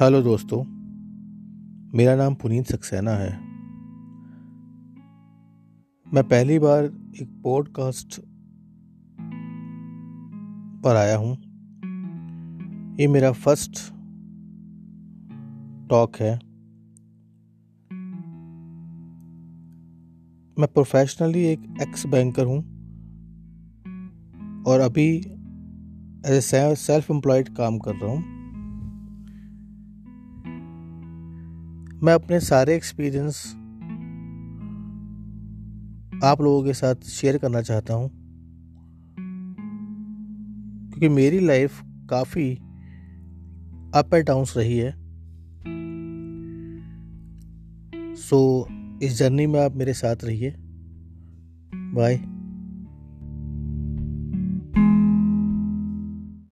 Hello दोस्तों, मेरा नाम पुनीत सक्सेना है। मैं पहली बार एक पॉडकास्ट पर आया हूँ। ये मेरा फ़र्स्ट टॉक है। मैं प्रोफेशनली एक एक्स बैंकर हूँ और अभी एज ए सेल्फ एम्प्लॉयड काम कर रहा हूँ। मैं अपने सारे एक्सपीरियंस आप लोगों के साथ शेयर करना चाहता हूँ। क्योंकि मेरी लाइफ काफ़ी अप एंड डाउन्स रही है। सो so, इस जर्नी में आप मेरे साथ रहिए। बाय